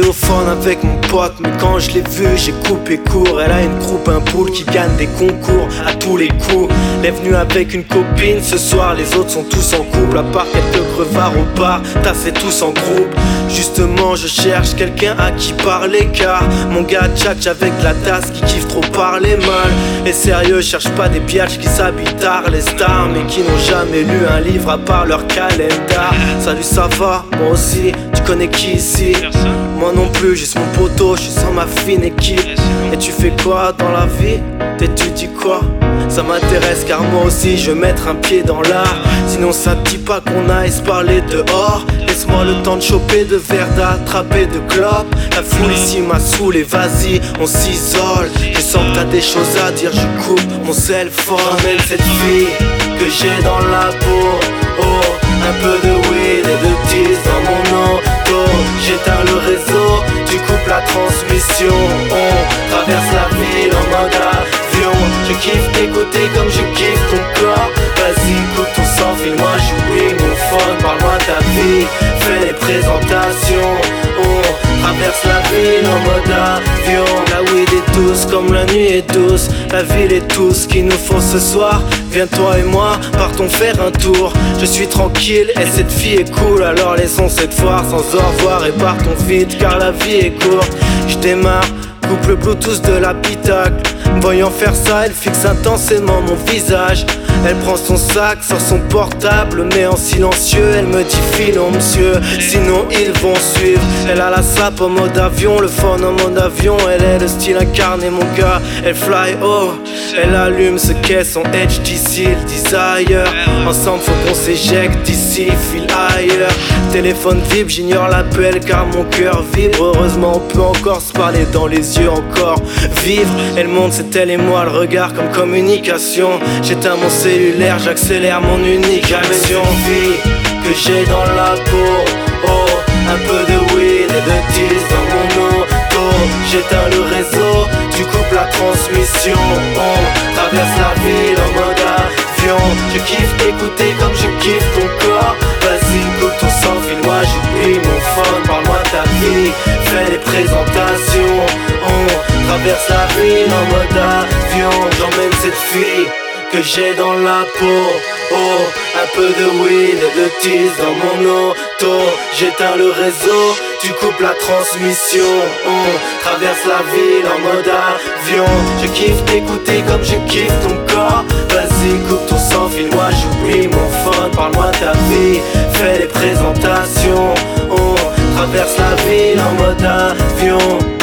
Avec mon pote, mais quand je l'ai vu, j'ai coupé court. Elle a une groupe, un poule qui gagne des concours à tous les coups. Elle est venue avec une copine, ce soir les autres sont tous en couple. À part quelques crevards au bar, t'as fait tous en groupe. Justement, je cherche quelqu'un à qui parler, car mon gars tchatch avec la tasse qui kiffe trop parler mal. Et sérieux, cherche pas des piages qui s'habillent tard, les stars, mais qui n'ont jamais lu un livre à part leur calendar. Salut, ça va, moi aussi, connais qui ici. Moi non plus, juste mon poteau, je suis sans ma fine équipe. Et tu fais quoi dans la vie? T'étudies quoi? Ça m'intéresse car moi aussi je veux mettre un pied dans l'art. Sinon ça te dit pas qu'on aille se parler dehors. Laisse-moi le temps de choper de verre, d'attraper de clopes. La foule ici m'a saoulé, vas-y on s'isole. Je sens que t'as des choses à dire, je coupe mon cell phone J'emmène cette fille que j'ai dans la peau. Oh, transmission On traverse la ville en mode avion. Je kiffe t'écouter comme je kiffe ton corps. Vas-y, coupe ton sang, file-moi, j'oublie mon phone. Parle-moi ta vie, fais les présentations. On traverse la ville en mode avion comme la nuit est douce. La ville est tout ce qu'il nous faut ce soir. Viens toi et moi, partons faire un tour. Je suis tranquille et cette fille est cool. Alors laissons cette foire sans au revoir et partons vite Car la vie est courte. Je démarre, coupe le bluetooth de la pitacle Voyant faire ça, elle fixe intensément mon visage elle prend son sac, sort son portable, mais en silencieux, elle me dit filons monsieur, sinon ils vont suivre. Elle a la sape en mode avion, le phone en mode avion, elle est le style incarné mon gars, elle fly haut, elle allume ce qu'est son HTC, le desire. Ensemble faut qu'on s'éjecte d'ici, file ailleurs. Téléphone vibre, j'ignore l'appel car mon cœur vibre. Heureusement on peut encore se parler dans les yeux, encore vivre. Elle monte, c'est elle et moi, le regard comme communication. J'éteins mon cellulaire, j'accélère mon unique action. Vie que j'ai dans la peau, oh, un peu de weed et de tease dans mon auto. J'éteins le réseau, tu coupes la transmission. On traverse la ville en mode avion. Je kiffe t'écouter présentations. On traverse la ville en mode avion. J'emmène cette fille que j'ai dans la peau. Oh, un peu de weed et de tease dans mon auto. J'éteins le réseau, tu coupes la transmission. On traverse la ville en mode avion. Je kiffe t'écouter comme je kiffe ton fais